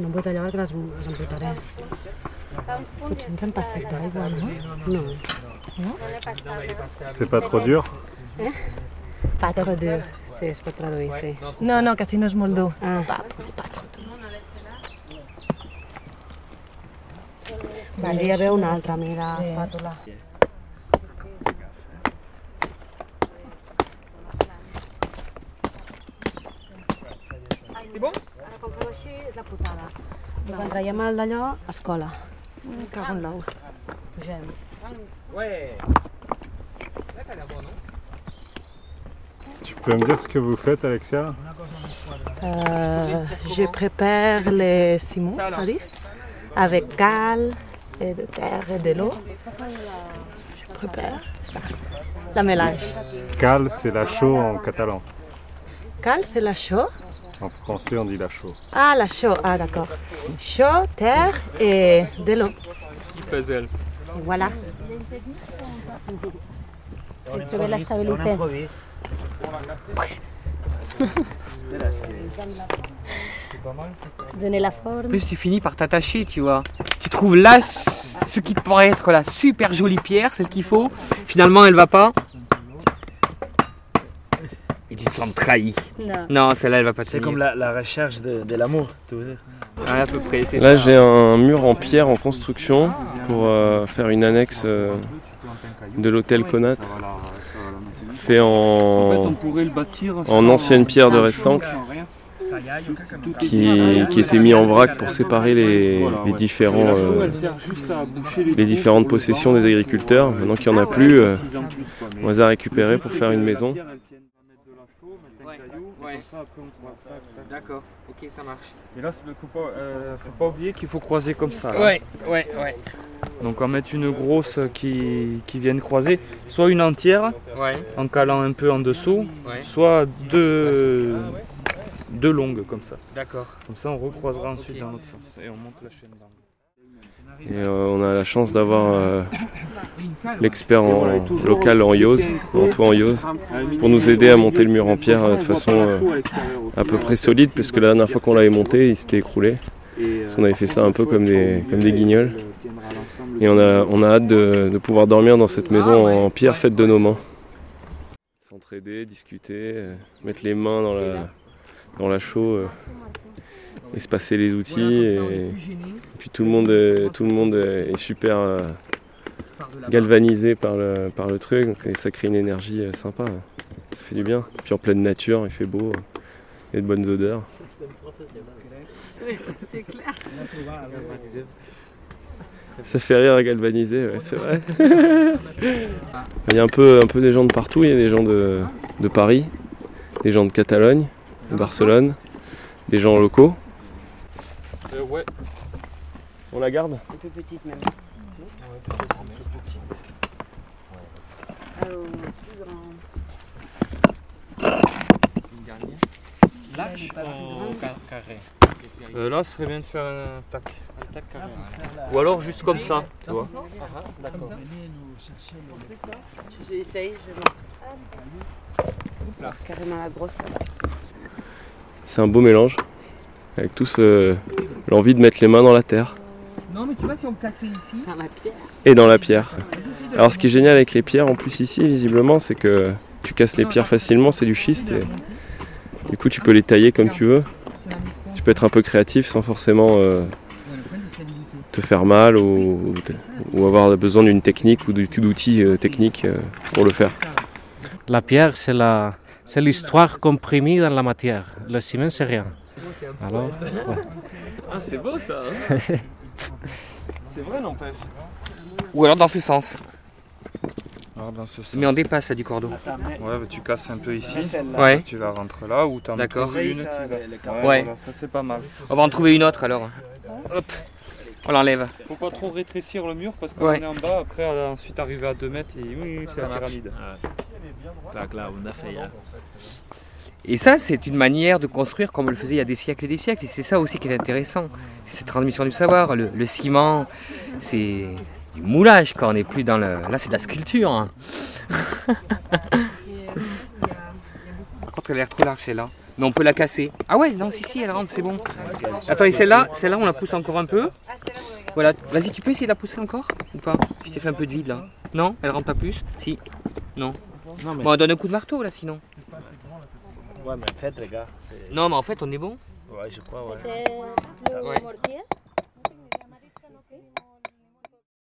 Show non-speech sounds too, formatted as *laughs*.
No em bota allò que les, les embotaré. Potser ens hem passat d'aigua, no? No. C'est pas trop dur Pas trop dur. Sí, es pot traduir, sí. No, no, que si no és molt dur. Ah. Valdria haver una altra mida Sí. espàtula. C'est bon Ara, com fem així, és la putada. I quan traiem el d'allò, escola. Cago en l'ou. Pugem. Ouais. Tu peux me dire ce que vous faites, Alexia Euh, je prépare les ciments salés avec cal et de terre et de l'eau. Je prépare ça. La mélange. Cal, c'est la chaux en catalan. Cal, c'est la chaux. En français, on dit la chaux. Ah, la chaux. Ah, d'accord. Chaux, terre et de l'eau. Puzzle. Voilà. Trouver la stabilité. Donner la En forme. plus, tu finis par t'attacher, tu vois. Tu trouves là ce qui pourrait être la super jolie pierre, celle qu'il faut. Finalement, elle va pas. Et tu te sens trahi. Non. Non, celle-là, elle va pas C'est comme la, la recherche de, de l'amour, tu veux dire. Ouais, à peu près. c'est Là, ça. j'ai un mur en pierre en construction pour euh, faire une annexe euh, de l'hôtel Conat, fait en, ancienne pierre de Restanque, qui, qui était mis en vrac pour séparer les, les différents, euh, les différentes possessions des agriculteurs. Maintenant qu'il n'y en a plus, euh, on les a récupérés pour faire une maison. Ouais. D'accord, ok, ça marche. Et là, il faut pas, euh, faut pas oublier qu'il faut croiser comme ça. là. Ouais, ouais, ouais. Donc en mettre une grosse qui, qui vienne croiser, soit une entière Ouais, en calant un peu en dessous, ouais. soit deux, deux longues comme ça. D'accord. Comme ça, on recroisera ensuite dans l'autre sens et on monte la chaîne d'angle. Et euh, on a la chance d'avoir euh, l'expert en- local en Yose, Antoine en Yose, pour nous aider à monter le mur en pierre euh, de façon euh, à peu près solide, parce que la dernière fois qu'on l'avait monté, il s'était écroulé. Parce qu'on avait fait ça un peu comme des, comme des guignols. Et on a, on a hâte de, de pouvoir dormir dans cette maison en pierre faite de nos mains. S'entraider, discuter, euh, mettre les mains dans la, dans la chaux euh, et se passer les outils. Et, et puis tout le monde, est- tout le monde est super galvanisé par le, par le truc, donc et ça crée une énergie euh, sympa. Ça fait du bien. Puis en pleine nature, il fait beau, euh, il y a de bonnes odeurs. *laughs* Ça fait rire à galvaniser, ouais, c'est vrai. *laughs* il y a un peu, un peu des gens de partout, il y a des gens de, de Paris, des gens de Catalogne, de Barcelone, des gens locaux. Euh, ouais, On la garde? Un peu petite même. Euh, là, ce serait bien de faire un tac. Ou alors juste comme ça, tu vois. J'essaye, je vois. Carrément la grosse. C'est un beau mélange, avec tous euh, l'envie de mettre les mains dans la terre Non, mais tu vois, si on plaçait ici. Faire la pierre. et dans la pierre. Alors ce qui est génial avec les pierres en plus ici visiblement c'est que tu casses les pierres facilement, c'est du schiste et du coup tu peux les tailler comme tu veux. Tu peux être un peu créatif sans forcément euh, te faire mal ou, ou avoir besoin d'une technique ou d'outils euh, techniques euh, pour le faire. La pierre, c'est la, c'est l'histoire comprimée dans la matière. Le ciment, c'est rien. Alors, Ah, c'est beau ça *laughs* C'est vrai, n'empêche. Ou alors dans ce sens. Alors, dans ce sens. Mais on dépasse ça du cordeau. Ouais, bah, tu casses un peu ici. Ouais. Tu la rentres là ou t'en mets D'accord. une qui va. Ouais, Ouais. voilà, ça c'est pas mal. On va en trouver une autre alors. Hop. On l'enlève. Faut pas trop rétrécir le mur parce qu'on Ouais. est en bas, après ensuite arriver à 2 mètres et oui, c'est la pyramide. Et ça, c'est une manière de construire comme on le faisait il y a des siècles et des siècles. Et c'est ça aussi qui est intéressant. C'est cette transmission du savoir. Le, ciment, c'est du moulage quand on n'est plus dans le. Là, c'est de la sculpture. Hein. Par contre, elle est trop large celle-là. Mais on peut la casser. Ah ouais, non, si, si, elle rentre, c'est bon. Attends, et celle-là, celle-là, on la pousse encore un peu. Voilà, vas-y, tu peux essayer de la pousser encore ou pas? Je t'ai fait un peu de vide là. Non, elle rentre pas plus? Si? Non? Bon, on donne un coup de marteau là sinon. Ouais, mais en fait, regarde. Non, mais en fait, on est bon Ouais, je crois, ouais. C'était le mortier